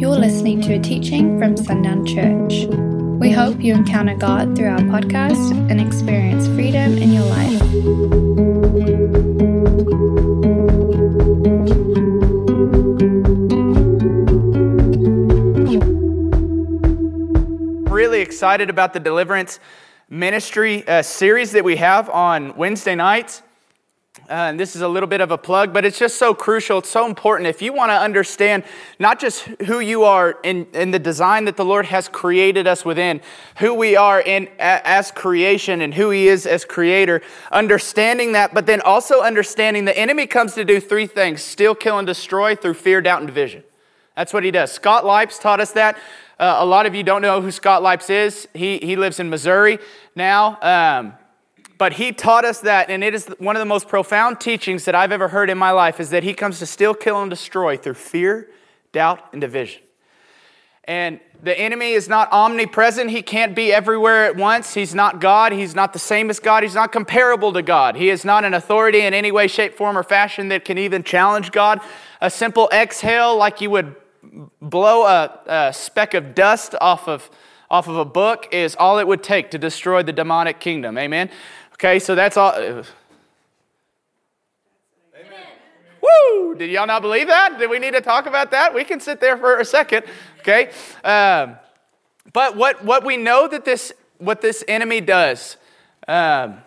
You're listening to a teaching from Sundown Church. We hope you encounter God through our podcast and experience freedom in your life. really excited about the deliverance ministry uh, series that we have on Wednesday nights. Uh, and this is a little bit of a plug, but it's just so crucial. It's so important. If you want to understand not just who you are in, in the design that the Lord has created us within, who we are in as creation and who He is as creator, understanding that, but then also understanding the enemy comes to do three things steal, kill, and destroy through fear, doubt, and division. That's what he does. Scott Lipes taught us that. Uh, a lot of you don't know who Scott Lipes is. He, he lives in Missouri now. Um, but he taught us that, and it is one of the most profound teachings that I've ever heard in my life is that he comes to steal, kill, and destroy through fear, doubt, and division. And the enemy is not omnipresent. He can't be everywhere at once. He's not God. He's not the same as God. He's not comparable to God. He is not an authority in any way, shape, form, or fashion that can even challenge God. A simple exhale, like you would blow a, a speck of dust off of, off of a book, is all it would take to destroy the demonic kingdom. Amen? Okay, so that's all. Amen. Woo! Did y'all not believe that? Did we need to talk about that? We can sit there for a second. Okay, um, but what what we know that this what this enemy does um,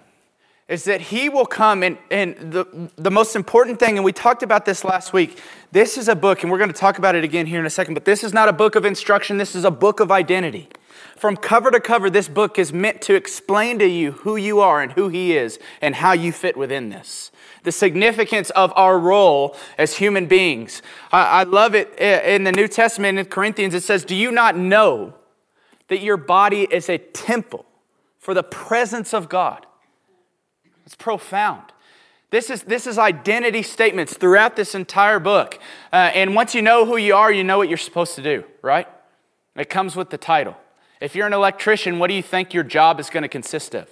is that he will come and and the the most important thing, and we talked about this last week. This is a book, and we're going to talk about it again here in a second. But this is not a book of instruction. This is a book of identity. From cover to cover, this book is meant to explain to you who you are and who He is and how you fit within this. The significance of our role as human beings. I, love it in the New Testament in Corinthians, it says, Do you not know that your body is a temple for the presence of God? It's profound. This is, this is identity statements throughout this entire book. Uh, and once you know who you are, you know what you're supposed to do, right? It comes with the title. If you're an electrician, what do you think your job is going to consist of?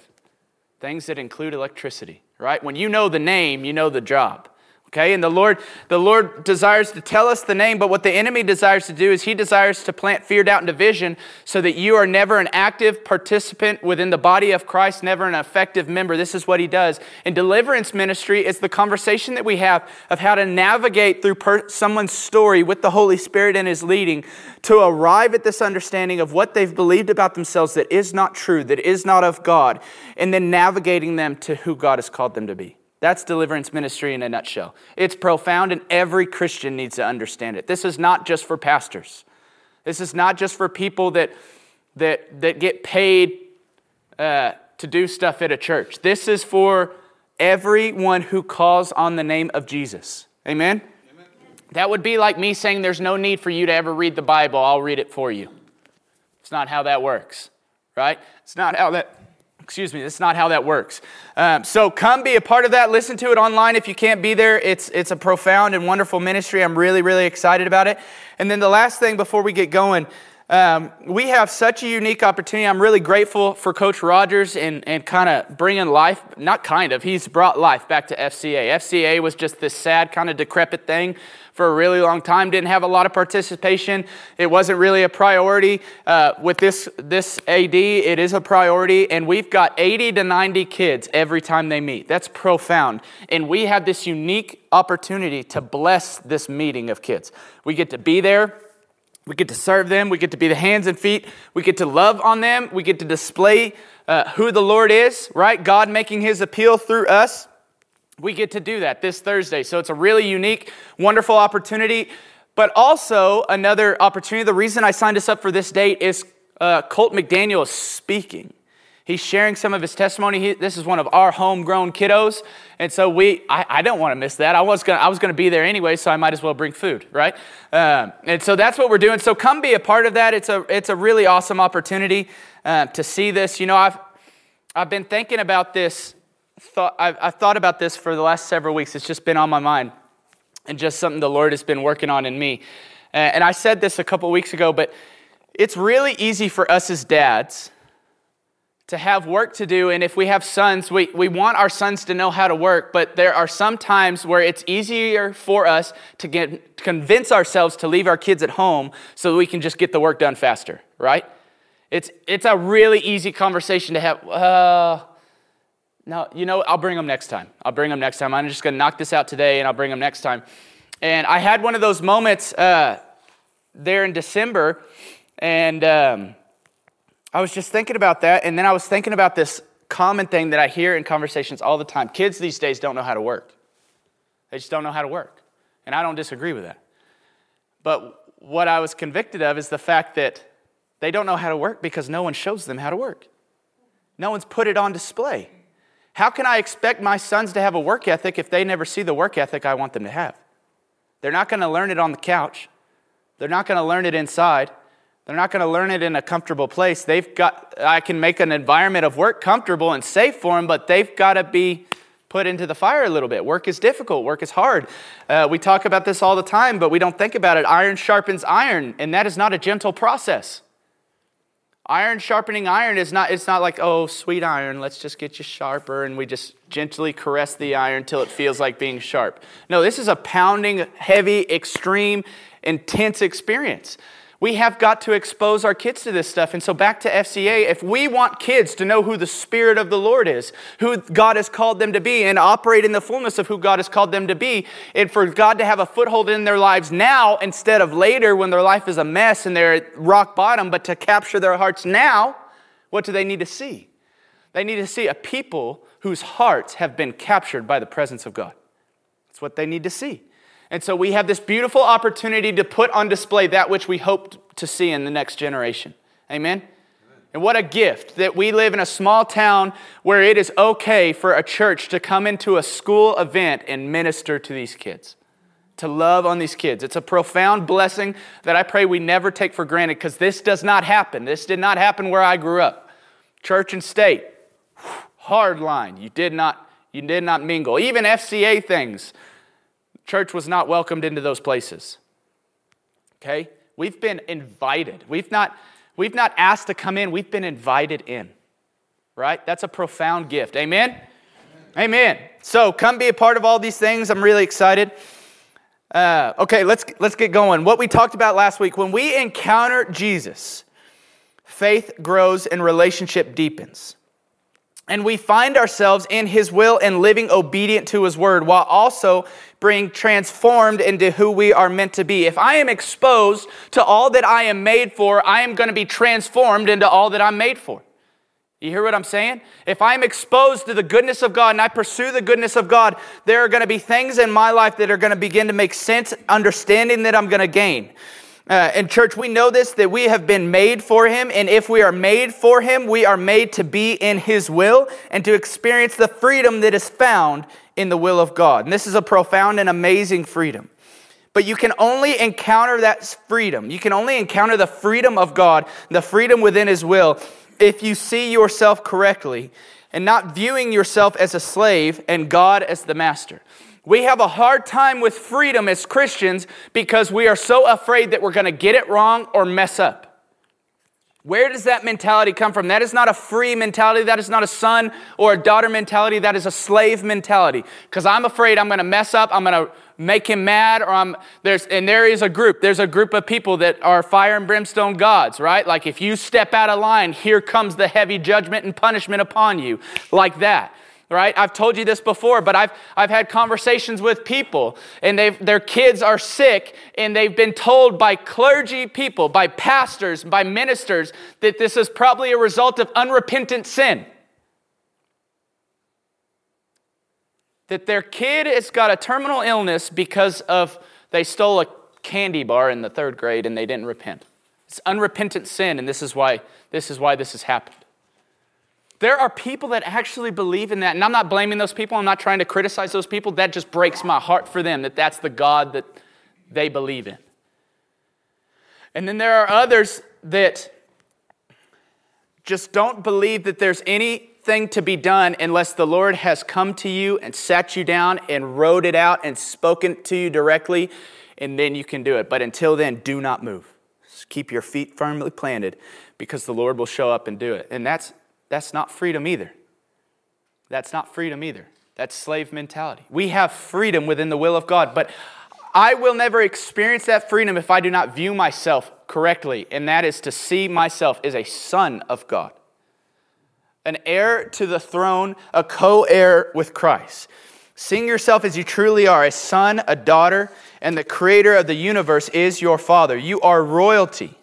Things that include electricity, right? When you know the name, you know the job. Okay, and the Lord, the Lord desires to tell us the name, but what the enemy desires to do is he desires to plant fear, doubt, and division so that you are never an active participant within the body of Christ, never an effective member. This is what he does. And deliverance ministry is the conversation that we have of how to navigate through per- someone's story with the Holy Spirit and his leading to arrive at this understanding of what they've believed about themselves that is not true, that is not of God, and then navigating them to who God has called them to be. That's deliverance ministry in a nutshell. It's profound, and every Christian needs to understand it. This is not just for pastors. This is not just for people that, that, that get paid uh, to do stuff at a church. This is for everyone who calls on the name of Jesus. Amen? Amen? That would be like me saying there's no need for you to ever read the Bible, I'll read it for you. It's not how that works, right? It's not how that Excuse me, that's not how that works. Um, so come be a part of that. Listen to it online if you can't be there. It's, it's a profound and wonderful ministry. I'm really, really excited about it. And then the last thing before we get going, um, we have such a unique opportunity. I'm really grateful for Coach Rogers and, and kind of bringing life, not kind of, he's brought life back to FCA. FCA was just this sad, kind of decrepit thing for a really long time, didn't have a lot of participation. It wasn't really a priority. Uh, with this, this AD, it is a priority, and we've got 80 to 90 kids every time they meet. That's profound. And we have this unique opportunity to bless this meeting of kids. We get to be there. We get to serve them. We get to be the hands and feet. We get to love on them. We get to display uh, who the Lord is, right? God making his appeal through us we get to do that this Thursday. So it's a really unique, wonderful opportunity. But also, another opportunity, the reason I signed us up for this date is uh, Colt McDaniel is speaking. He's sharing some of his testimony. He, this is one of our homegrown kiddos. And so we, I, I don't want to miss that. I was going I was gonna be there anyway, so I might as well bring food, right? Um, and so that's what we're doing. So come be a part of that. It's a, it's a really awesome opportunity uh, to see this. You know, I've, I've been thinking about this thought, I've, I've thought about this for the last several weeks. It's just been on my mind and just something the Lord has been working on in me. And I said this a couple weeks ago, but it's really easy for us as dads to have work to do. And if we have sons, we, we want our sons to know how to work, but there are some times where it's easier for us to get, convince ourselves to leave our kids at home so we can just get the work done faster, right? It's, it's a really easy conversation to have. Uh, no, you know, I'll bring them next time. I'll bring them next time. I'm just going to knock this out today and I'll bring them next time. And I had one of those moments uh, there in December, and um, I was just thinking about that, and then I was thinking about this common thing that I hear in conversations all the time. Kids these days don't know how to work. They just don't know how to work. And I don't disagree with that. But what I was convicted of is the fact that they don't know how to work because no one shows them how to work. No one's put it on display. How can I expect my sons to have a work ethic if they never see the work ethic I want them to have? They're not going to learn it on the couch. They're not going to learn it inside. They're not going to learn it in a comfortable place. They've got, I can make an environment of work comfortable and safe for them, but they've got to be put into the fire a little bit. Work is difficult, work is hard. Uh, we talk about this all the time, but we don't think about it. Iron sharpens iron, and that is not a gentle process. Iron sharpening iron is not, it's not like, oh, sweet iron, let's just get you sharper, and we just gently caress the iron until it feels like being sharp. No, this is a pounding, heavy, extreme, intense experience. We have got to expose our kids to this stuff. And so, back to FCA, if we want kids to know who the Spirit of the Lord is, who God has called them to be, and operate in the fullness of who God has called them to be, and for God to have a foothold in their lives now instead of later when their life is a mess and they're at rock bottom, but to capture their hearts now, what do they need to see? They need to see a people whose hearts have been captured by the presence of God. That's what they need to see. And so we have this beautiful opportunity to put on display that which we hope to see in the next generation. Amen? And what a gift that we live in a small town where it is okay for a church to come into a school event and minister to these kids, to love on these kids. It's a profound blessing that I pray we never take for granted because this does not happen. This did not happen where I grew up. Church and state, hard line. You did not, you did not mingle. Even FCA things church was not welcomed into those places. Okay? We've been invited. We've not, we've not asked to come in, we've been invited in. Right? That's a profound gift. Amen? Amen. Amen. So come be a part of all these things. I'm really excited. Uh, okay, let's, let's get going. What we talked about last week when we encounter Jesus, faith grows and relationship deepens and we find ourselves in His will and living obedient to His word while also being transformed into who we are meant to be. If I am exposed to all that I am made for, I am going to be transformed into all that I'm made for. You hear what I'm saying? If I'm exposed to the goodness of God and I pursue the goodness of God, there are going to be things in my life that are going to begin to make sense, understanding that I'm going to gain. Uh, in church, we know this that we have been made for Him, and if we are made for Him, we are made to be in His will and to experience the freedom that is found in the will of God. And this is a profound and amazing freedom. But you can only encounter that freedom. You can only encounter the freedom of God, the freedom within His will, if you see yourself correctly and not viewing yourself as a slave and God as the master. We have a hard time with freedom as Christians because we are so afraid that we're going to get it wrong or mess up. Where does that mentality come from? That is not a free mentality. That is not a son or a daughter mentality. That is a slave mentality. Because I'm afraid I'm going to mess up. I'm going to make him mad. Or I'm there's and there is a group. There's a group of people that are fire and brimstone gods, right? Like if you step out of line, here comes the heavy judgment and punishment upon you, like that right? I've told you this before, but I've, I've had conversations with people and they've, their kids are sick and they've been told by clergy people, by pastors, by ministers that this is probably a result of unrepentant sin. That their kid has got a terminal illness because of they stole a candy bar in the third grade and they didn't repent. It's unrepentant sin, and this is why this is why this has happened. There are people that actually believe in that. And I'm not blaming those people. I'm not trying to criticize those people. That just breaks my heart for them that that's the God that they believe in. And then there are others that just don't believe that there's anything to be done unless the Lord has come to you and sat you down and wrote it out and spoken to you directly, and then you can do it. But until then, do not move. Just keep your feet firmly planted because the Lord will show up and do it. And that's that's not freedom either. That's not freedom either. That's slave mentality. We have freedom within the will of God, but I will never experience that freedom if I do not view myself correctly, and that is to see myself as a son of God, an heir to the throne, a co heir with Christ. Seeing yourself as you truly are, a son, a daughter, and the creator of the universe is your father. You are royalty.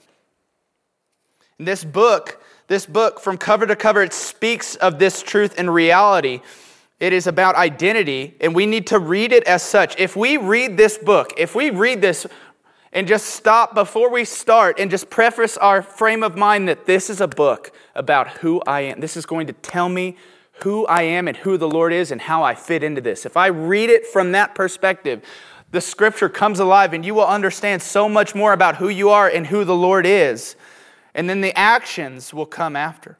This book, this book from cover to cover, it speaks of this truth and reality. It is about identity, and we need to read it as such. If we read this book, if we read this and just stop before we start and just preface our frame of mind that this is a book about who I am, this is going to tell me who I am and who the Lord is and how I fit into this. If I read it from that perspective, the scripture comes alive and you will understand so much more about who you are and who the Lord is. And then the actions will come after.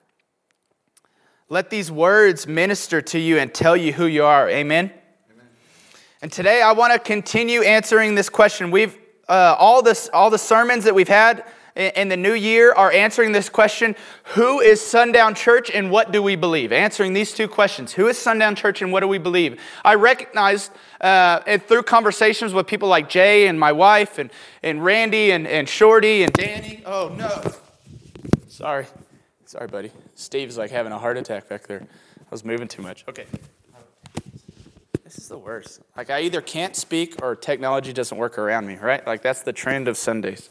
Let these words minister to you and tell you who you are. Amen. Amen. And today I want to continue answering this question. We've uh, all this all the sermons that we've had in the new year are answering this question Who is Sundown Church and what do we believe? Answering these two questions Who is Sundown Church and what do we believe? I recognized uh, through conversations with people like Jay and my wife and, and Randy and, and Shorty and Danny. Oh, no. Sorry. Sorry, buddy. Steve's like having a heart attack back there. I was moving too much. Okay. This is the worst. Like, I either can't speak or technology doesn't work around me, right? Like, that's the trend of Sundays.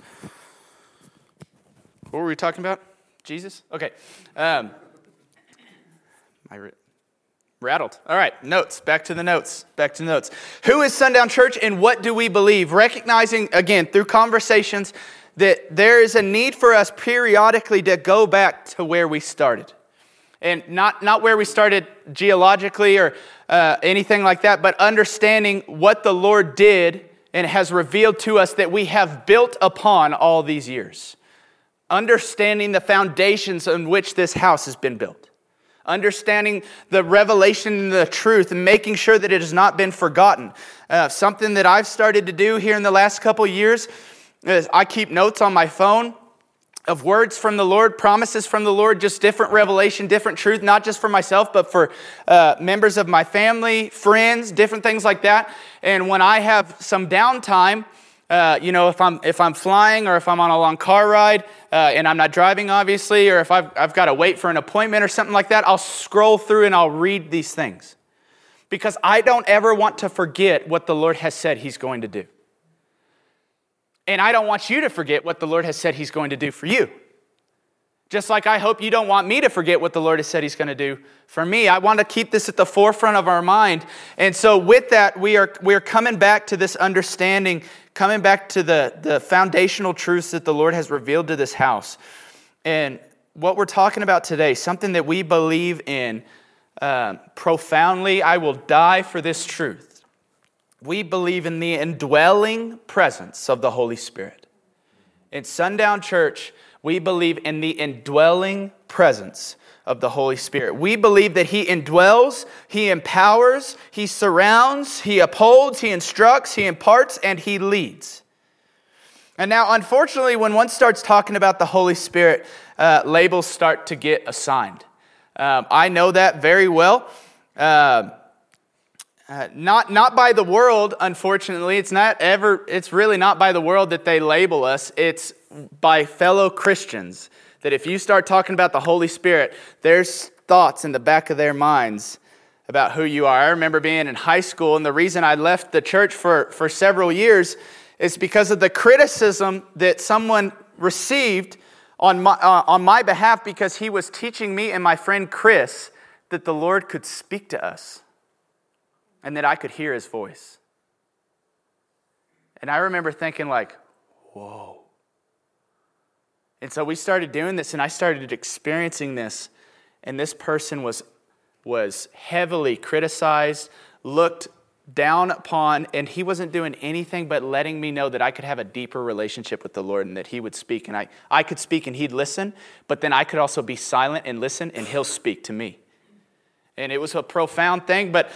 What were we talking about? Jesus? Okay. Um, I rattled. All right, notes. Back to the notes. Back to the notes. Who is Sundown Church and what do we believe? Recognizing, again, through conversations that there is a need for us periodically to go back to where we started. And not, not where we started geologically or uh, anything like that, but understanding what the Lord did and has revealed to us that we have built upon all these years. Understanding the foundations on which this house has been built. Understanding the revelation and the truth and making sure that it has not been forgotten. Uh, something that I've started to do here in the last couple years I keep notes on my phone of words from the Lord, promises from the Lord, just different revelation, different truth, not just for myself, but for uh, members of my family, friends, different things like that. And when I have some downtime, uh, you know, if I'm if I'm flying or if I'm on a long car ride uh, and I'm not driving, obviously, or if I've I've got to wait for an appointment or something like that, I'll scroll through and I'll read these things because I don't ever want to forget what the Lord has said He's going to do. And I don't want you to forget what the Lord has said He's going to do for you. Just like I hope you don't want me to forget what the Lord has said He's going to do for me. I want to keep this at the forefront of our mind. And so, with that, we are, we are coming back to this understanding, coming back to the, the foundational truths that the Lord has revealed to this house. And what we're talking about today, something that we believe in uh, profoundly, I will die for this truth we believe in the indwelling presence of the Holy Spirit. In Sundown Church, we believe in the indwelling presence of the Holy Spirit. We believe that He indwells, He empowers, He surrounds, He upholds, He instructs, He imparts, and He leads. And now, unfortunately, when one starts talking about the Holy Spirit, uh, labels start to get assigned. Um, I know that very well. Uh, uh, not, not by the world, unfortunately. It's not ever, it's really not by the world that they label us. It's by fellow Christians. That if you start talking about the Holy Spirit, there's thoughts in the back of their minds about who you are. I remember being in high school, and the reason I left the church for, for several years is because of the criticism that someone received on my, uh, on my behalf because he was teaching me and my friend Chris that the Lord could speak to us and that I could hear his voice. And I remember thinking, like, whoa. And so we started doing this, and I started experiencing this. And this person was, was heavily criticized, looked down upon, and he wasn't doing anything but letting me know that I could have a deeper relationship with the Lord and that he would speak. And I, I could speak and he'd listen, but then I could also be silent and listen, and he'll speak to me. And it was a profound thing, but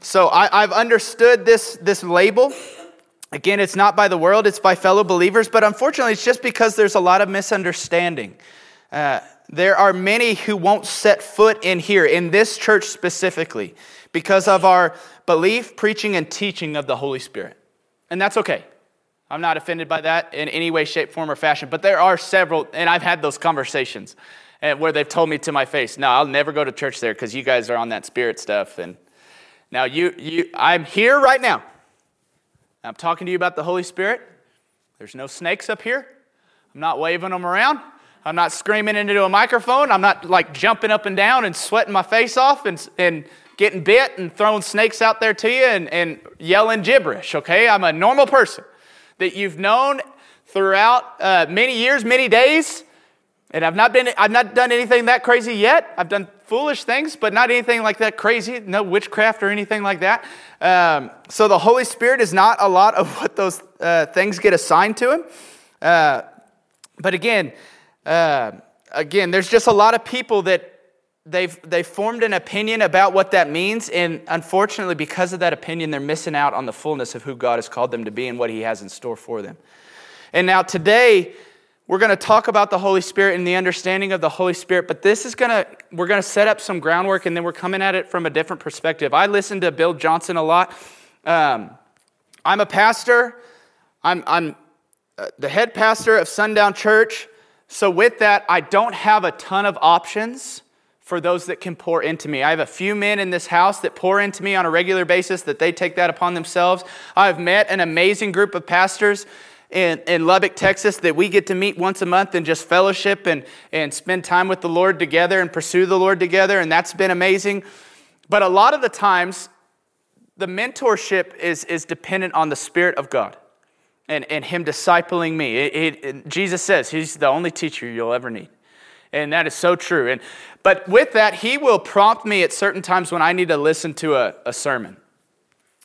so I, have understood this, this label. Again, it's not by the world, it's by fellow believers, but unfortunately, it's just because there's a lot of misunderstanding. Uh, there are many who won't set foot in here, in this church specifically, because of our belief, preaching, and teaching of the Holy Spirit. And that's okay. I'm not offended by that in any way, shape, form, or fashion. But there are several, and I've had those conversations eh, where they've told me to my face, "No, I'll never go to church there because you guys are on that spirit stuff." And now you, you, I'm here right now. I'm talking to you about the Holy Spirit. There's no snakes up here. I'm not waving them around. I'm not screaming into a microphone. I'm not like jumping up and down and sweating my face off and, and getting bit and throwing snakes out there to you and, and yelling gibberish, okay? I'm a normal person that you've known throughout uh, many years, many days. And I've not, been, I've not done anything that crazy yet. I've done foolish things, but not anything like that crazy, no witchcraft or anything like that. Um, so the Holy Spirit is not a lot of what those uh, things get assigned to him. Uh, but again, uh, again, there's just a lot of people that they've, they've formed an opinion about what that means. And unfortunately, because of that opinion, they're missing out on the fullness of who God has called them to be and what He has in store for them. And now, today, we're going to talk about the Holy Spirit and the understanding of the Holy Spirit, but this is going to, we're going to set up some groundwork and then we're coming at it from a different perspective. I listen to Bill Johnson a lot. Um, I'm a pastor, I'm, I'm uh, the head pastor of Sundown Church. So, with that, I don't have a ton of options for those that can pour into me. I have a few men in this house that pour into me on a regular basis, that they take that upon themselves. I've met an amazing group of pastors in, in Lubbock, Texas, that we get to meet once a month and just fellowship and, and spend time with the Lord together and pursue the Lord together, and that's been amazing. But a lot of the times, the mentorship is, is dependent on the Spirit of God and, and Him discipling me. It, it, Jesus says He's the only teacher you'll ever need. And that is so true. And, but with that, he will prompt me at certain times when I need to listen to a, a sermon.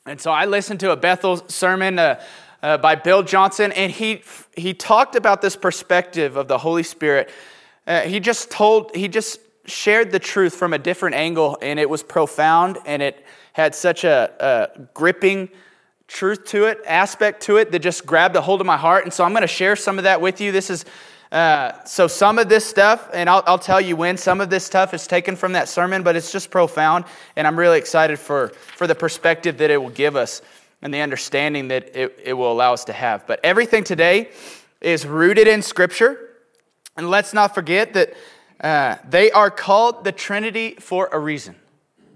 And so I listened to a Bethel sermon uh, uh, by Bill Johnson, and he, he talked about this perspective of the Holy Spirit. Uh, he just told, he just shared the truth from a different angle, and it was profound, and it had such a, a gripping truth to it, aspect to it that just grabbed a hold of my heart. And so I'm going to share some of that with you. This is uh, so some of this stuff, and I'll, I'll, tell you when, some of this stuff is taken from that sermon, but it's just profound, and I'm really excited for, for the perspective that it will give us and the understanding that it, it will allow us to have. But everything today is rooted in Scripture, and let's not forget that uh, they are called the Trinity for a reason.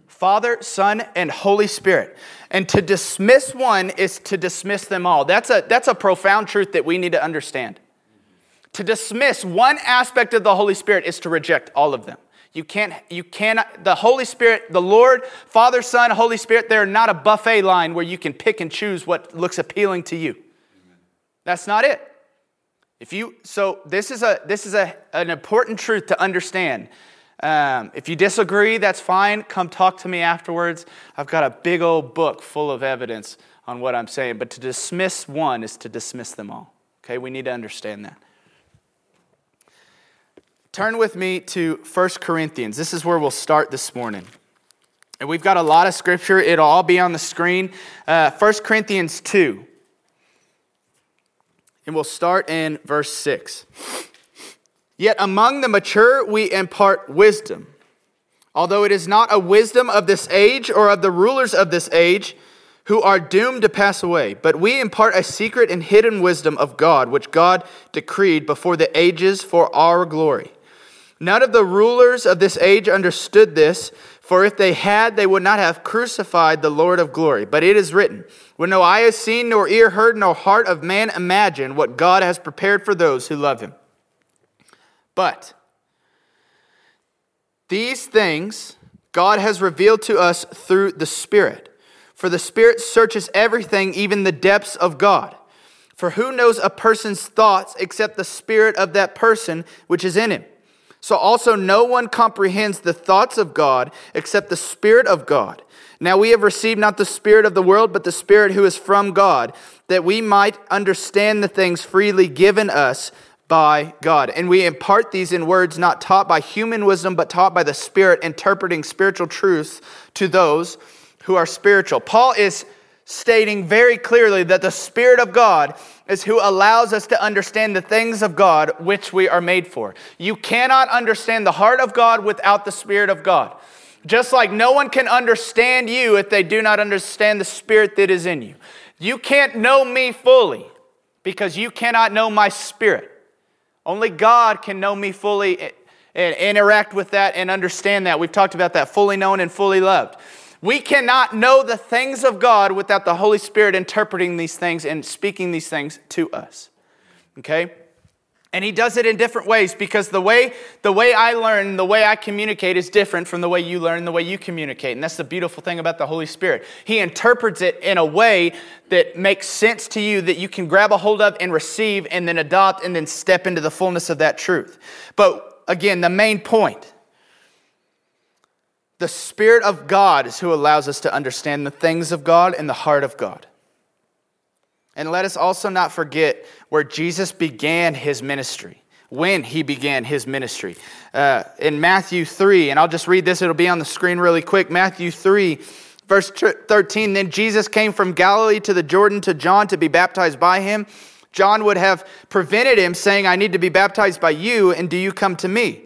Father, Son, and Holy Spirit. And to dismiss one is to dismiss them all. That's a, that's a profound truth that we need to understand. To dismiss one aspect of the Holy Spirit is to reject all of them. You can't, you cannot, the Holy Spirit, the Lord, Father, Son, Holy Spirit, they're not a buffet line where you can pick and choose what looks appealing to you. That's not it. If you, so this is a, this is a, an important truth to understand. Um, if you disagree, that's fine. Come talk to me afterwards. I've got a big old book full of evidence on what I'm saying. But to dismiss one is to dismiss them all. Okay, we need to understand that. Turn with me to 1 Corinthians. This is where we'll start this morning. And we've got a lot of scripture. It'll all be on the screen. Uh, 1 Corinthians 2. And we'll start in verse 6. Yet among the mature we impart wisdom, although it is not a wisdom of this age or of the rulers of this age who are doomed to pass away, but we impart a secret and hidden wisdom of God, which God decreed before the ages for our glory. None of the rulers of this age understood this, for if they had, they would not have crucified the Lord of glory. But it is written, When no eye has seen, nor ear heard, nor heart of man imagined what God has prepared for those who love him. But these things God has revealed to us through the Spirit. For the Spirit searches everything, even the depths of God. For who knows a person's thoughts except the Spirit of that person which is in him? So also no one comprehends the thoughts of God except the Spirit of God. Now we have received not the Spirit of the world, but the Spirit who is from God, that we might understand the things freely given us by God. And we impart these in words not taught by human wisdom, but taught by the Spirit, interpreting spiritual truths to those who are spiritual. Paul is stating very clearly that the Spirit of God is who allows us to understand the things of God which we are made for. You cannot understand the heart of God without the Spirit of God. Just like no one can understand you if they do not understand the Spirit that is in you. You can't know me fully because you cannot know my Spirit. Only God can know me fully and interact with that and understand that. We've talked about that fully known and fully loved. We cannot know the things of God without the Holy Spirit interpreting these things and speaking these things to us. Okay? And he does it in different ways because the way, the way I learn, the way I communicate is different from the way you learn, the way you communicate. And that's the beautiful thing about the Holy Spirit. He interprets it in a way that makes sense to you that you can grab a hold of and receive and then adopt and then step into the fullness of that truth. But again, the main point the Spirit of God is who allows us to understand the things of God and the heart of God. And let us also not forget where Jesus began his ministry, when he began his ministry. Uh, in Matthew 3, and I'll just read this, it'll be on the screen really quick. Matthew 3, verse 13 Then Jesus came from Galilee to the Jordan to John to be baptized by him. John would have prevented him, saying, I need to be baptized by you, and do you come to me?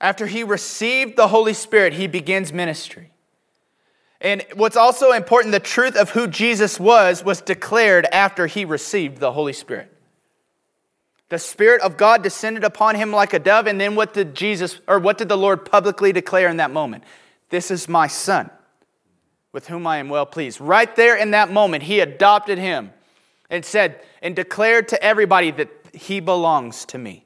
after he received the Holy Spirit, he begins ministry. And what's also important, the truth of who Jesus was was declared after he received the Holy Spirit. The Spirit of God descended upon him like a dove, and then what did Jesus, or what did the Lord publicly declare in that moment? This is my Son, with whom I am well pleased. Right there in that moment, he adopted him and said, and declared to everybody that he belongs to me.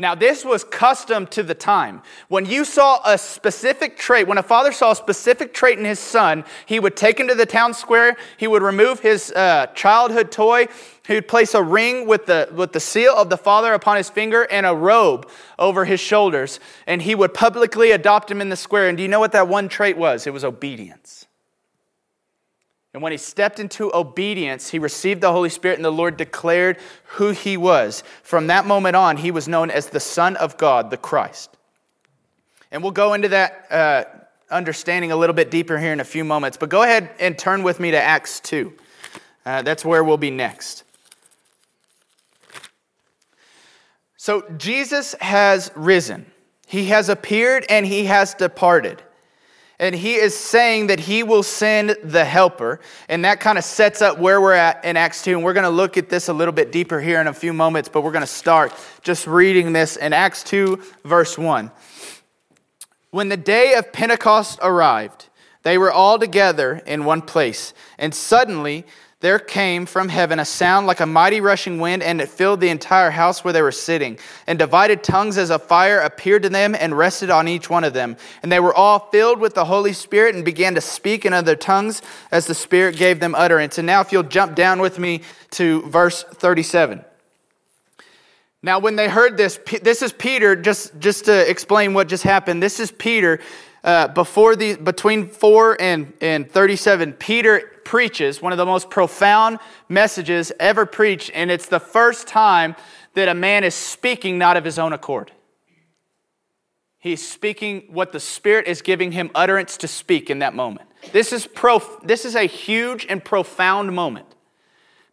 Now, this was custom to the time. When you saw a specific trait, when a father saw a specific trait in his son, he would take him to the town square, he would remove his uh, childhood toy, he would place a ring with the, with the seal of the father upon his finger and a robe over his shoulders, and he would publicly adopt him in the square. And do you know what that one trait was? It was obedience. And when he stepped into obedience, he received the Holy Spirit, and the Lord declared who he was. From that moment on, he was known as the Son of God, the Christ. And we'll go into that uh, understanding a little bit deeper here in a few moments. But go ahead and turn with me to Acts 2. Uh, that's where we'll be next. So, Jesus has risen, he has appeared, and he has departed and he is saying that he will send the helper. And that kind of sets up where we're at in Acts 2. And we're going to look at this a little bit deeper here in a few moments, but we're going to start just reading this in Acts 2, verse 1. When the day of Pentecost arrived, they were all together in one place, and suddenly there came from heaven a sound like a mighty rushing wind, and it filled the entire house where they were sitting. And divided tongues as a fire appeared to them and rested on each one of them. And they were all filled with the Holy Spirit and began to speak in other tongues as the Spirit gave them utterance. And now, if you'll jump down with me to verse 37. Now, when they heard this, this is Peter, just, just to explain what just happened. This is Peter. Uh, before the between 4 and, and 37 peter preaches, one of the most profound messages ever preached, and it's the first time that a man is speaking not of his own accord. He's speaking what the Spirit is giving him utterance to speak in that moment. This is, prof- this is a huge and profound moment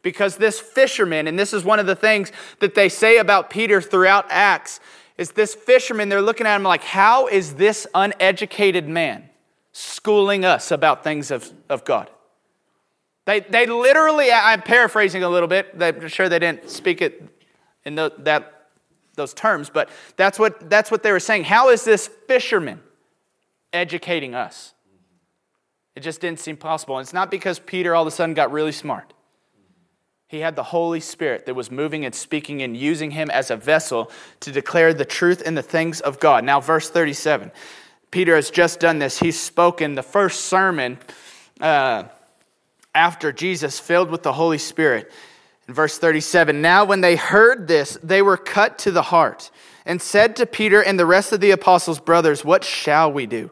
because this fisherman, and this is one of the things that they say about Peter throughout Acts, is this fisherman, they're looking at him like, how is this uneducated man schooling us about things of, of God? They, they literally, I'm paraphrasing a little bit, I'm sure they didn't speak it in the, that, those terms, but that's what, that's what they were saying. How is this fisherman educating us? It just didn't seem possible. And it's not because Peter all of a sudden got really smart. He had the Holy Spirit that was moving and speaking and using him as a vessel to declare the truth and the things of God. Now, verse 37. Peter has just done this. He's spoken the first sermon uh, after Jesus, filled with the Holy Spirit. In verse 37, now when they heard this, they were cut to the heart and said to Peter and the rest of the apostles, Brothers, what shall we do?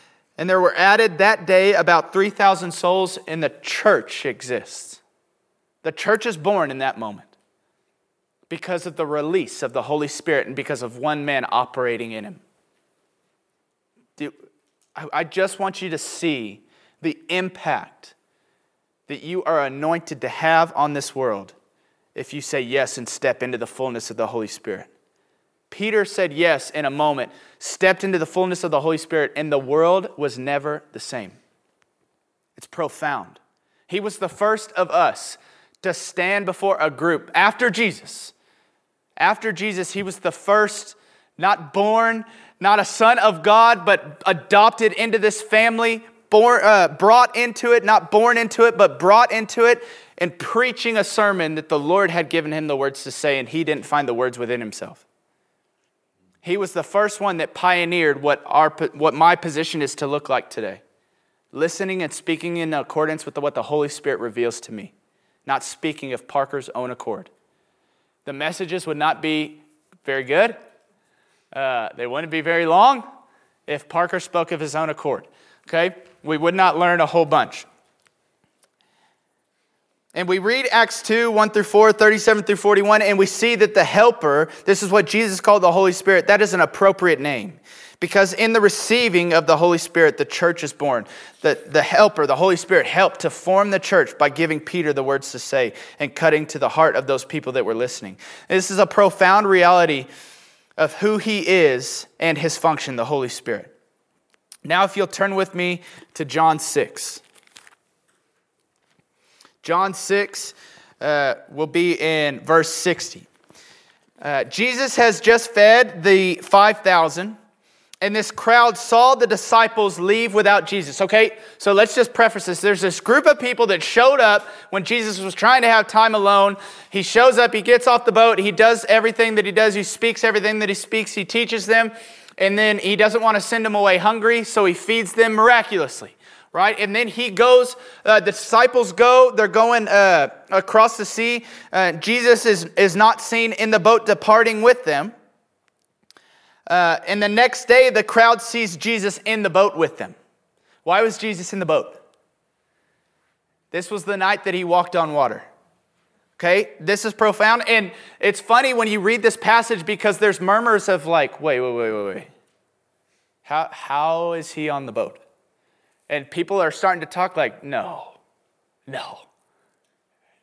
And there were added that day about 3,000 souls, and the church exists. The church is born in that moment because of the release of the Holy Spirit and because of one man operating in him. I just want you to see the impact that you are anointed to have on this world if you say yes and step into the fullness of the Holy Spirit. Peter said yes in a moment, stepped into the fullness of the Holy Spirit, and the world was never the same. It's profound. He was the first of us to stand before a group after Jesus. After Jesus, he was the first, not born, not a son of God, but adopted into this family, born, uh, brought into it, not born into it, but brought into it, and preaching a sermon that the Lord had given him the words to say, and he didn't find the words within himself. He was the first one that pioneered what, our, what my position is to look like today. Listening and speaking in accordance with what the Holy Spirit reveals to me, not speaking of Parker's own accord. The messages would not be very good, uh, they wouldn't be very long if Parker spoke of his own accord. Okay? We would not learn a whole bunch. And we read Acts 2, 1 through 4, 37 through 41, and we see that the helper, this is what Jesus called the Holy Spirit, that is an appropriate name. Because in the receiving of the Holy Spirit, the church is born. The, the helper, the Holy Spirit, helped to form the church by giving Peter the words to say and cutting to the heart of those people that were listening. This is a profound reality of who he is and his function, the Holy Spirit. Now, if you'll turn with me to John 6. John 6 uh, will be in verse 60. Uh, Jesus has just fed the 5,000, and this crowd saw the disciples leave without Jesus. Okay, so let's just preface this. There's this group of people that showed up when Jesus was trying to have time alone. He shows up, he gets off the boat, he does everything that he does, he speaks everything that he speaks, he teaches them, and then he doesn't want to send them away hungry, so he feeds them miraculously right? And then he goes, uh, the disciples go, they're going uh, across the sea. Uh, Jesus is, is not seen in the boat departing with them. Uh, and the next day, the crowd sees Jesus in the boat with them. Why was Jesus in the boat? This was the night that he walked on water. Okay, this is profound. And it's funny when you read this passage because there's murmurs of, like, wait, wait, wait, wait, wait. How, how is he on the boat? And people are starting to talk like, no, no,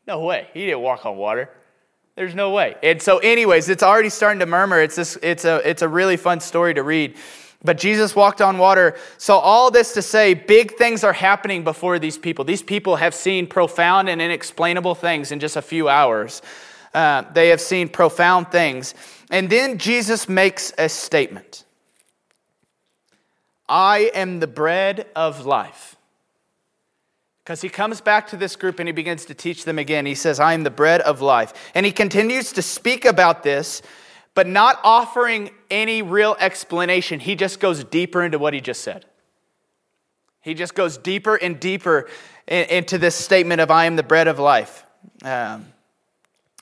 no way. He didn't walk on water. There's no way. And so, anyways, it's already starting to murmur. It's, this, it's, a, it's a really fun story to read. But Jesus walked on water. So, all this to say, big things are happening before these people. These people have seen profound and inexplainable things in just a few hours. Uh, they have seen profound things. And then Jesus makes a statement. I am the bread of life. Because he comes back to this group and he begins to teach them again. He says, I am the bread of life. And he continues to speak about this, but not offering any real explanation. He just goes deeper into what he just said. He just goes deeper and deeper into this statement of, I am the bread of life. Um,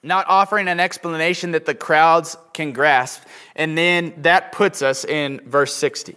not offering an explanation that the crowds can grasp. And then that puts us in verse 60.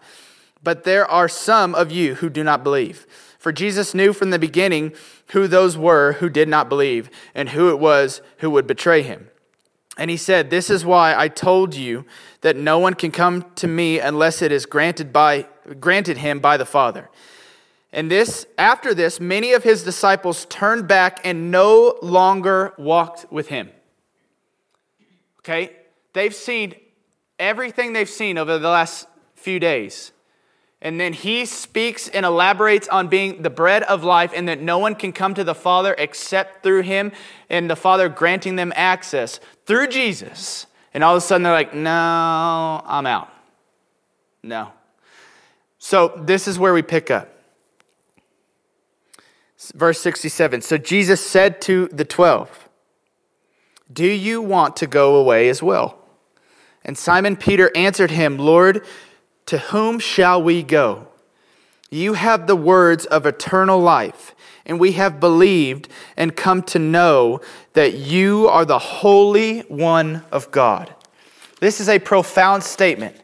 But there are some of you who do not believe. For Jesus knew from the beginning who those were who did not believe and who it was who would betray him. And he said, This is why I told you that no one can come to me unless it is granted, by, granted him by the Father. And this, after this, many of his disciples turned back and no longer walked with him. Okay? They've seen everything they've seen over the last few days. And then he speaks and elaborates on being the bread of life and that no one can come to the Father except through him and the Father granting them access through Jesus. And all of a sudden they're like, no, I'm out. No. So this is where we pick up. Verse 67. So Jesus said to the twelve, Do you want to go away as well? And Simon Peter answered him, Lord, to whom shall we go? You have the words of eternal life, and we have believed and come to know that you are the Holy One of God. This is a profound statement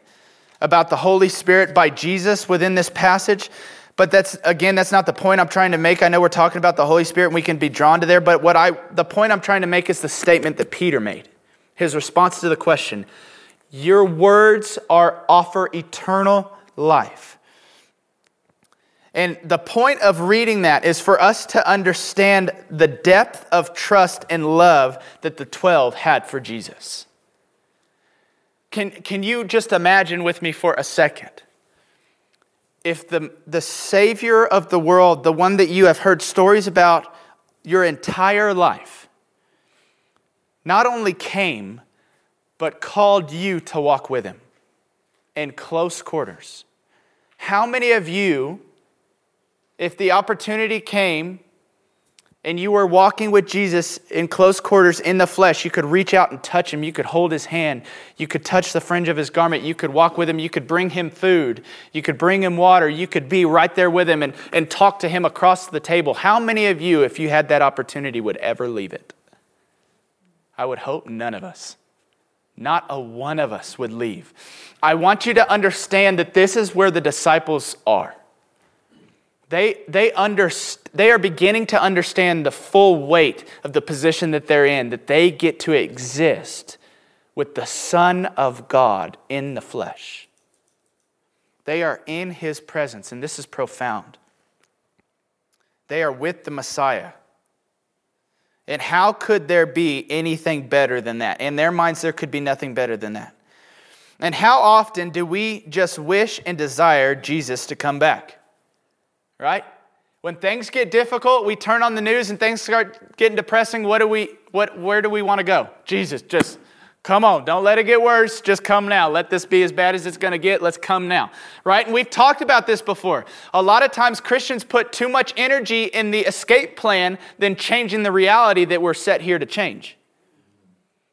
about the Holy Spirit by Jesus within this passage. But that's again, that's not the point I'm trying to make. I know we're talking about the Holy Spirit and we can be drawn to there, but what I the point I'm trying to make is the statement that Peter made. His response to the question, your words are offer eternal life. And the point of reading that is for us to understand the depth of trust and love that the 12 had for Jesus. Can, can you just imagine with me for a second? If the, the Savior of the world, the one that you have heard stories about your entire life, not only came, but called you to walk with him in close quarters. How many of you, if the opportunity came and you were walking with Jesus in close quarters in the flesh, you could reach out and touch him. You could hold his hand. You could touch the fringe of his garment. You could walk with him. You could bring him food. You could bring him water. You could be right there with him and, and talk to him across the table. How many of you, if you had that opportunity, would ever leave it? I would hope none of us. Not a one of us would leave. I want you to understand that this is where the disciples are. They, they, underst- they are beginning to understand the full weight of the position that they're in, that they get to exist with the Son of God in the flesh. They are in his presence, and this is profound. They are with the Messiah. And how could there be anything better than that? In their minds, there could be nothing better than that. And how often do we just wish and desire Jesus to come back? Right? When things get difficult, we turn on the news and things start getting depressing. What do we, what, where do we want to go? Jesus, just Come on, don't let it get worse. Just come now. Let this be as bad as it's going to get. Let's come now. Right? And we've talked about this before. A lot of times Christians put too much energy in the escape plan than changing the reality that we're set here to change.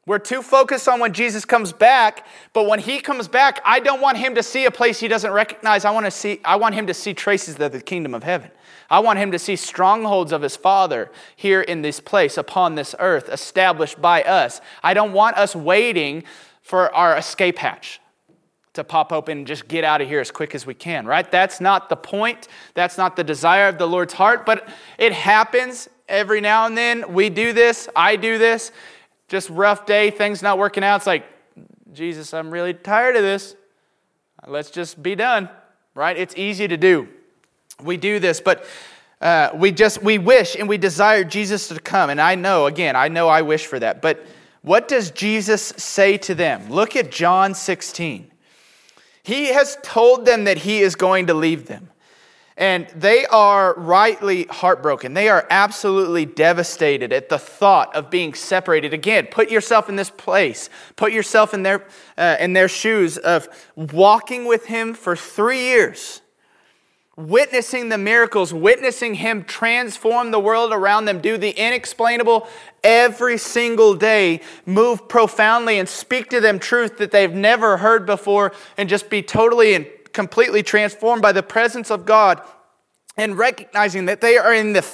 We're too focused on when Jesus comes back, but when he comes back, I don't want him to see a place he doesn't recognize. I want to see I want him to see traces of the kingdom of heaven. I want him to see strongholds of his Father here in this place, upon this earth, established by us. I don't want us waiting for our escape hatch to pop open and just get out of here as quick as we can, right? That's not the point. That's not the desire of the Lord's heart, but it happens every now and then. We do this, I do this. Just rough day, things not working out. It's like, Jesus, I'm really tired of this. Let's just be done, right? It's easy to do we do this, but uh, we just we wish and we desire Jesus to come. And I know, again, I know I wish for that. But what does Jesus say to them? Look at John 16. He has told them that he is going to leave them. And they are rightly heartbroken. They are absolutely devastated at the thought of being separated. Again, put yourself in this place. Put yourself in their, uh, in their shoes of walking with him for three years witnessing the miracles, witnessing Him transform the world around them, do the inexplainable every single day, move profoundly and speak to them truth that they've never heard before, and just be totally and completely transformed by the presence of God. And recognizing that they are in the,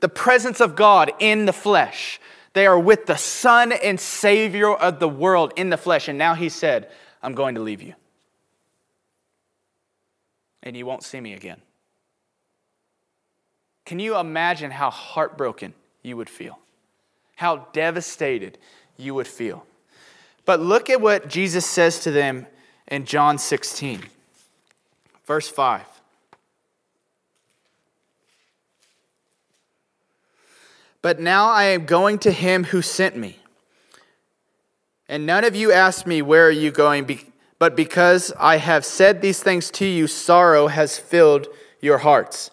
the presence of God in the flesh. They are with the Son and Savior of the world in the flesh. And now He said, I'm going to leave you. And you won't see me again. Can you imagine how heartbroken you would feel? How devastated you would feel? But look at what Jesus says to them in John 16, verse 5. But now I am going to him who sent me. And none of you asked me, Where are you going? But because I have said these things to you, sorrow has filled your hearts.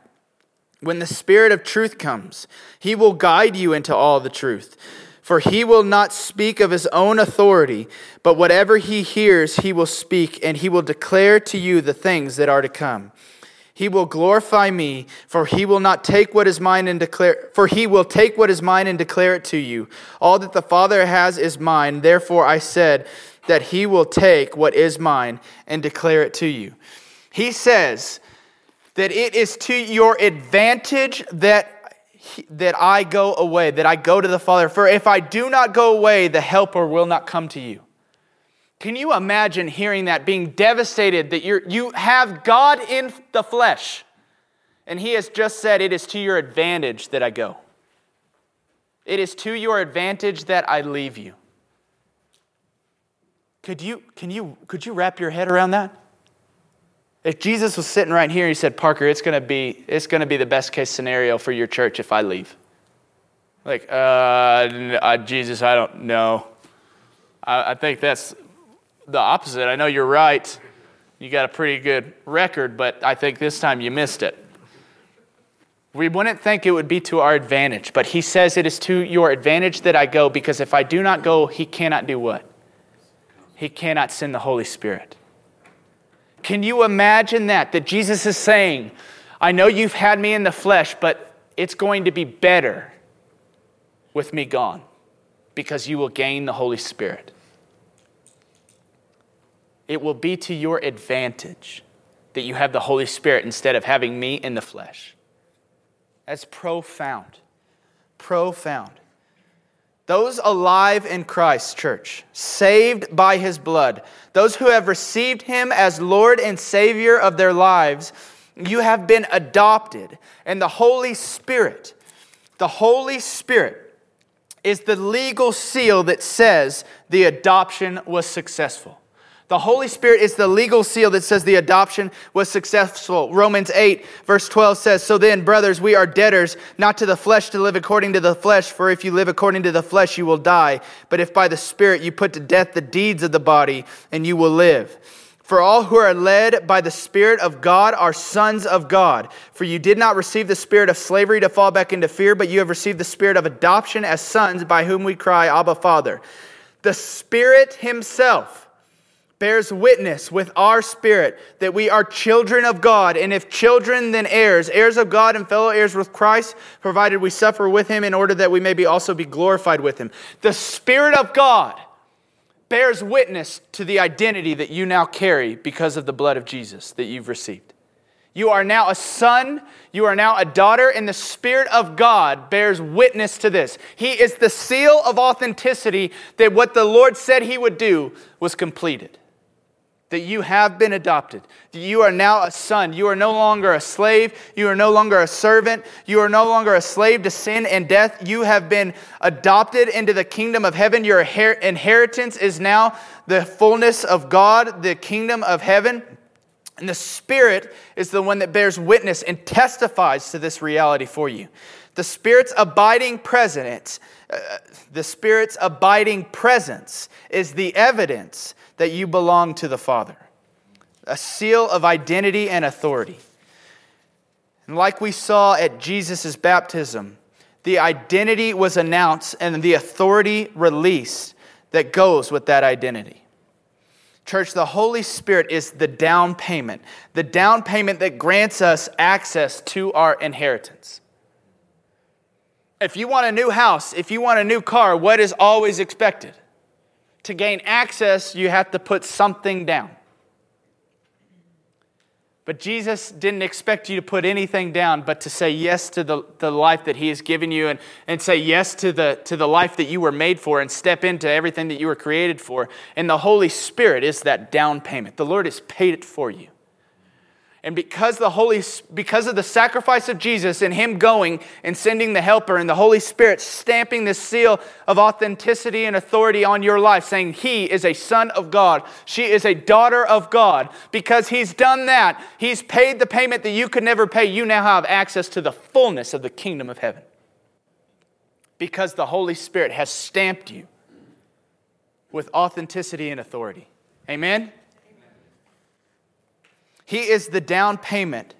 When the Spirit of truth comes, he will guide you into all the truth. For he will not speak of his own authority, but whatever he hears, he will speak, and he will declare to you the things that are to come. He will glorify me, for he will not take what is mine and declare for he will take what is mine and declare it to you. All that the Father has is mine, therefore I said that he will take what is mine and declare it to you. He says that it is to your advantage that that I go away, that I go to the Father. For if I do not go away, the Helper will not come to you. Can you imagine hearing that, being devastated that you you have God in the flesh, and He has just said, It is to your advantage that I go. It is to your advantage that I leave you. Could you, can you, could you wrap your head around that? If Jesus was sitting right here, he said, Parker, it's going to be, it's going to be the best case scenario for your church if I leave. Like, uh, uh, Jesus, I don't know. I, I think that's the opposite. I know you're right. You got a pretty good record, but I think this time you missed it. We wouldn't think it would be to our advantage, but he says it is to your advantage that I go because if I do not go, he cannot do what? He cannot send the Holy Spirit. Can you imagine that? That Jesus is saying, I know you've had me in the flesh, but it's going to be better with me gone because you will gain the Holy Spirit. It will be to your advantage that you have the Holy Spirit instead of having me in the flesh. That's profound. Profound. Those alive in Christ, church, saved by his blood, those who have received him as Lord and Savior of their lives, you have been adopted. And the Holy Spirit, the Holy Spirit is the legal seal that says the adoption was successful. The Holy Spirit is the legal seal that says the adoption was successful. Romans 8, verse 12 says, So then, brothers, we are debtors, not to the flesh to live according to the flesh, for if you live according to the flesh, you will die. But if by the Spirit you put to death the deeds of the body, and you will live. For all who are led by the Spirit of God are sons of God. For you did not receive the spirit of slavery to fall back into fear, but you have received the spirit of adoption as sons, by whom we cry, Abba, Father. The Spirit Himself bears witness with our spirit that we are children of God, and if children, then heirs, heirs of God and fellow heirs with Christ, provided we suffer with him in order that we may be also be glorified with him. The Spirit of God bears witness to the identity that you now carry because of the blood of Jesus that you've received. You are now a son, you are now a daughter, and the Spirit of God bears witness to this. He is the seal of authenticity that what the Lord said He would do was completed that you have been adopted, that you are now a son. You are no longer a slave. You are no longer a servant. You are no longer a slave to sin and death. You have been adopted into the kingdom of heaven. Your inheritance is now the fullness of God, the kingdom of heaven. And the Spirit is the one that bears witness and testifies to this reality for you. The Spirit's abiding presence, uh, the Spirit's abiding presence is the evidence that you belong to the Father, a seal of identity and authority. And like we saw at Jesus' baptism, the identity was announced and the authority released that goes with that identity. Church, the Holy Spirit is the down payment, the down payment that grants us access to our inheritance. If you want a new house, if you want a new car, what is always expected? To gain access, you have to put something down. But Jesus didn't expect you to put anything down, but to say yes to the, the life that He has given you and, and say yes to the, to the life that you were made for and step into everything that you were created for. And the Holy Spirit is that down payment. The Lord has paid it for you. And because the Holy because of the sacrifice of Jesus and him going and sending the helper and the Holy Spirit stamping this seal of authenticity and authority on your life saying he is a son of God, she is a daughter of God. Because he's done that, he's paid the payment that you could never pay. You now have access to the fullness of the kingdom of heaven. Because the Holy Spirit has stamped you with authenticity and authority. Amen. He is the down payment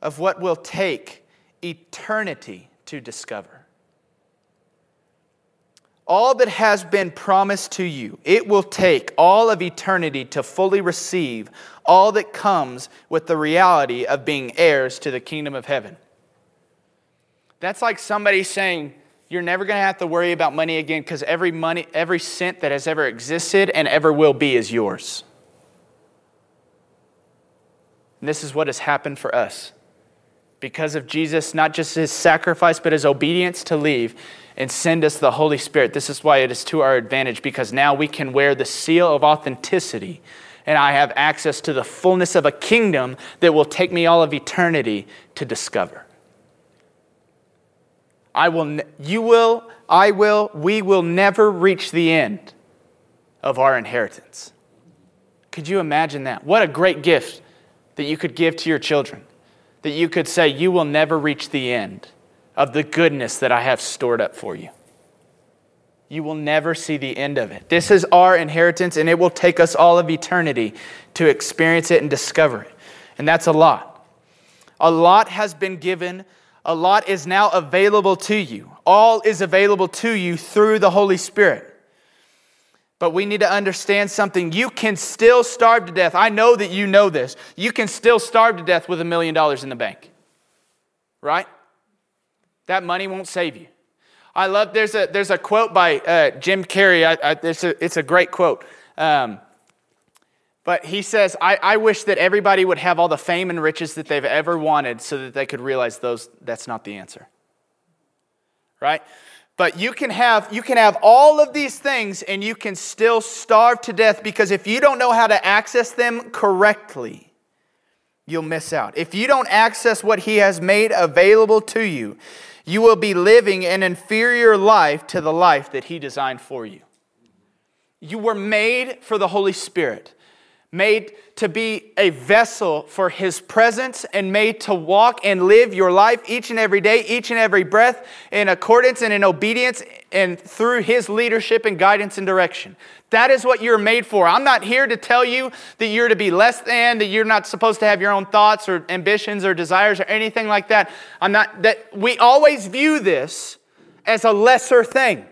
of what will take eternity to discover. All that has been promised to you, it will take all of eternity to fully receive all that comes with the reality of being heirs to the kingdom of heaven. That's like somebody saying, you're never going to have to worry about money again because every money every cent that has ever existed and ever will be is yours and this is what has happened for us. Because of Jesus, not just his sacrifice, but his obedience to leave and send us the Holy Spirit. This is why it is to our advantage, because now we can wear the seal of authenticity, and I have access to the fullness of a kingdom that will take me all of eternity to discover. I will, you will, I will, we will never reach the end of our inheritance. Could you imagine that? What a great gift that you could give to your children, that you could say, You will never reach the end of the goodness that I have stored up for you. You will never see the end of it. This is our inheritance, and it will take us all of eternity to experience it and discover it. And that's a lot. A lot has been given, a lot is now available to you. All is available to you through the Holy Spirit. But we need to understand something. You can still starve to death. I know that you know this. You can still starve to death with a million dollars in the bank. Right? That money won't save you. I love, there's a, there's a quote by uh, Jim Carrey. I, I, it's, a, it's a great quote. Um, but he says, I, I wish that everybody would have all the fame and riches that they've ever wanted so that they could realize those, that's not the answer. Right? But you can have you can have all of these things and you can still starve to death because if you don't know how to access them correctly, you'll miss out. If you don't access what he has made available to you, you will be living an inferior life to the life that he designed for you. You were made for the Holy Spirit made to be a vessel for His presence, and made to walk and live your life each and every day, each and every breath, in accordance and in obedience and through His leadership and guidance and direction. That is what you're made for. I'm not here to tell you that you're to be less than, that you're not supposed to have your own thoughts or ambitions or desires or anything like that. I'm not, that we always view this as a lesser thing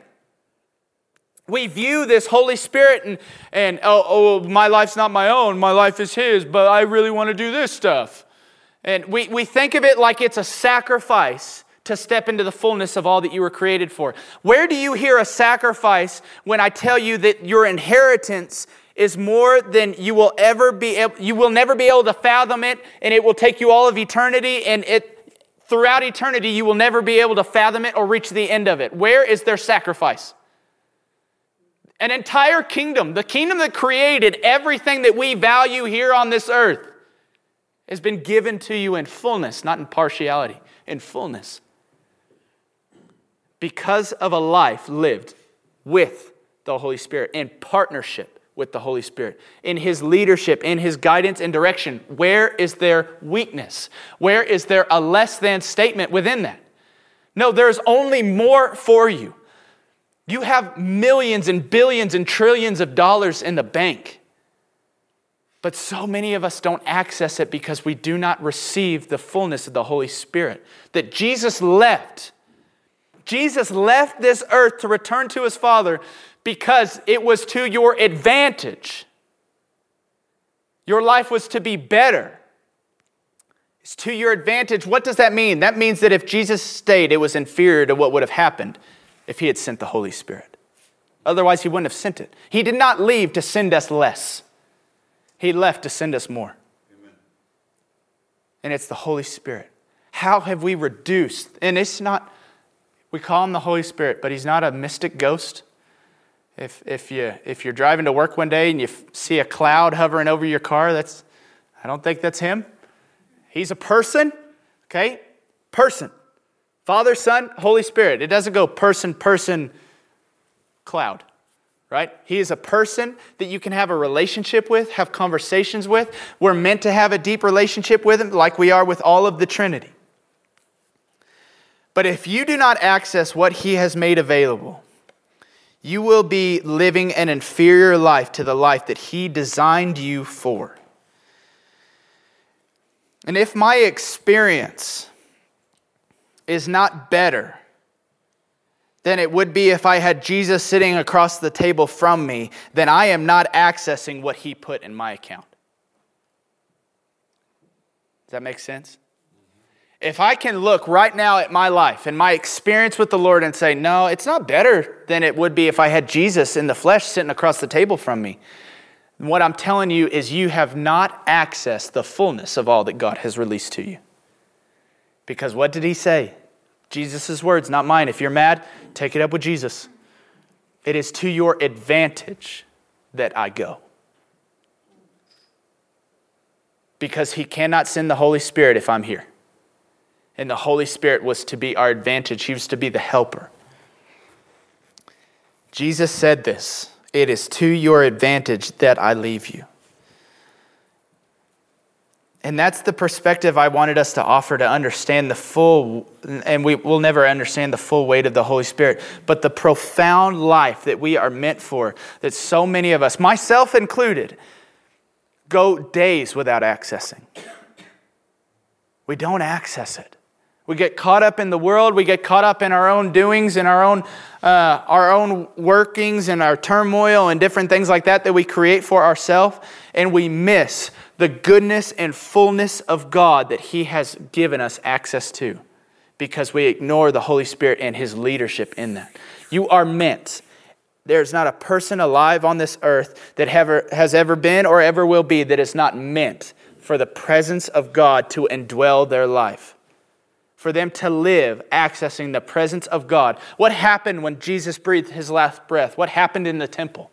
we view this Holy Spirit and, and oh, oh, my life's not my own, my life is His, but I really want to do this stuff. And we, we think of it like it's a sacrifice to step into the fullness of all that you were created for. Where do you hear a sacrifice when I tell you that your inheritance is more than you will ever be able, you will never be able to fathom it, and it will take you all of eternity, and it throughout eternity you will never be able to fathom it or reach the end of it. Where is their sacrifice? An entire kingdom, the kingdom that created everything that we value here on this earth, has been given to you in fullness, not in partiality, in fullness. Because of a life lived with the Holy Spirit, in partnership with the Holy Spirit, in His leadership, in His guidance and direction. Where is there weakness? Where is there a less than statement within that? No, there's only more for you. You have millions and billions and trillions of dollars in the bank. But so many of us don't access it because we do not receive the fullness of the Holy Spirit that Jesus left. Jesus left this earth to return to his Father because it was to your advantage. Your life was to be better. It's to your advantage. What does that mean? That means that if Jesus stayed, it was inferior to what would have happened if he had sent the Holy Spirit. Otherwise, he wouldn't have sent it. He did not leave to send us less, he left to send us more. Amen. And it's the Holy Spirit. How have we reduced? And it's not, we call him the Holy Spirit, but he's not a mystic ghost. If, if, you, if you're driving to work one day and you see a cloud hovering over your car, that's, I don't think that's him. He's a person, okay? Person. Father, Son, Holy Spirit. It doesn't go person, person, cloud, right? He is a person that you can have a relationship with, have conversations with. We're meant to have a deep relationship with him, like we are with all of the Trinity. But if you do not access what he has made available, you will be living an inferior life to the life that He designed you for. And if my experience is not better than it would be if I had Jesus sitting across the table from me, then I am not accessing what He put in my account. Does that make sense? If I can look right now at my life and my experience with the Lord and say, no, it's not better than it would be if I had Jesus in the flesh sitting across the table from me. What I'm telling you is you have not accessed the fullness of all that God has released to you. Because what did he say? Jesus' words, not mine. If you're mad, take it up with Jesus. It is to your advantage that I go. Because he cannot send the Holy Spirit if I'm here and the Holy Spirit was to be our advantage, He was to be the helper. Jesus said this It is to your advantage that I leave you. And that's the perspective I wanted us to offer to understand the full, and we will never understand the full weight of the Holy Spirit, but the profound life that we are meant for, that so many of us, myself included, go days without accessing. We don't access it. We get caught up in the world. We get caught up in our own doings and our own, uh, our own workings and our turmoil and different things like that that we create for ourselves. And we miss the goodness and fullness of God that He has given us access to because we ignore the Holy Spirit and His leadership in that. You are meant. There's not a person alive on this earth that ever, has ever been or ever will be that is not meant for the presence of God to indwell their life for them to live accessing the presence of God. What happened when Jesus breathed his last breath? What happened in the temple?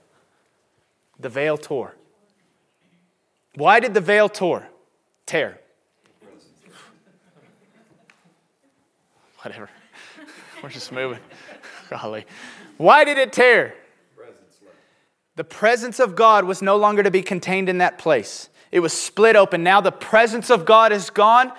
The veil tore. Why did the veil tore? Tear. Whatever. We're just moving. Golly. Why did it tear? The presence of God was no longer to be contained in that place. It was split open. Now the presence of God is gone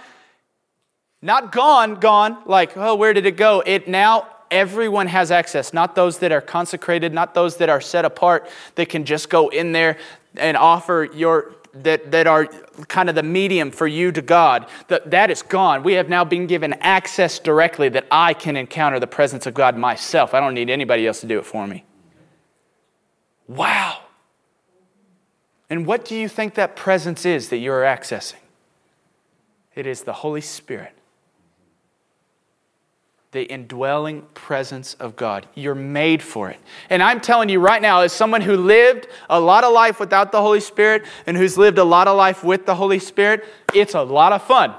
not gone, gone, like, oh, where did it go? It now everyone has access, not those that are consecrated, not those that are set apart that can just go in there and offer your that, that are kind of the medium for you to God. That, that is gone. We have now been given access directly that I can encounter the presence of God myself. I don't need anybody else to do it for me. Wow. And what do you think that presence is that you're accessing? It is the Holy Spirit the indwelling presence of God. You're made for it. And I'm telling you right now, as someone who lived a lot of life without the Holy Spirit and who's lived a lot of life with the Holy Spirit, it's a lot of fun.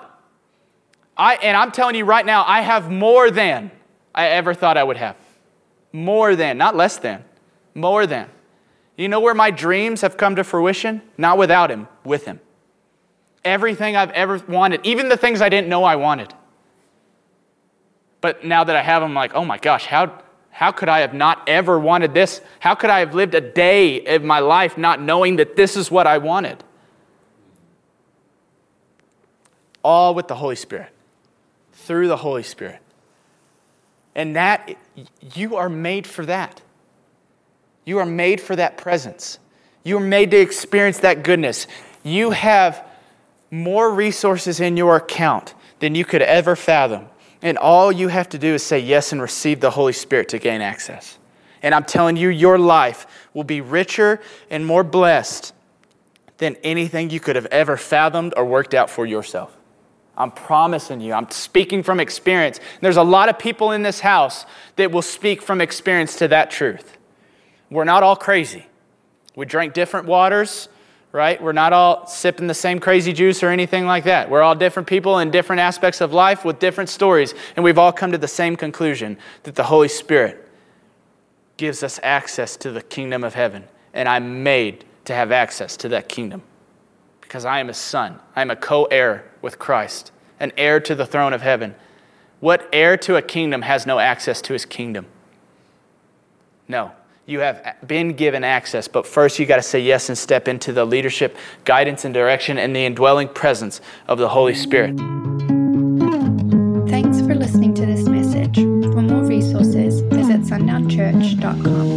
I, and I'm telling you right now, I have more than I ever thought I would have. More than, not less than, more than. You know where my dreams have come to fruition? Not without Him, with Him. Everything I've ever wanted, even the things I didn't know I wanted. But now that I have them, I'm like, oh my gosh, how, how could I have not ever wanted this? How could I have lived a day of my life not knowing that this is what I wanted? All with the Holy Spirit, through the Holy Spirit. And that, you are made for that. You are made for that presence. You are made to experience that goodness. You have more resources in your account than you could ever fathom. And all you have to do is say yes and receive the Holy Spirit to gain access. And I'm telling you, your life will be richer and more blessed than anything you could have ever fathomed or worked out for yourself. I'm promising you. I'm speaking from experience. There's a lot of people in this house that will speak from experience to that truth. We're not all crazy. We drink different waters, right? We're not all sipping the same crazy juice or anything like that. We're all different people in different aspects of life with different stories, and we've all come to the same conclusion that the Holy Spirit gives us access to the kingdom of heaven, and I'm made to have access to that kingdom because I am a son. I am a co heir with Christ, an heir to the throne of heaven. What heir to a kingdom has no access to his kingdom? No. You have been given access, but first you got to say yes and step into the leadership, guidance, and direction and the indwelling presence of the Holy Spirit. Thanks for listening to this message. For more resources, visit sundownchurch.com.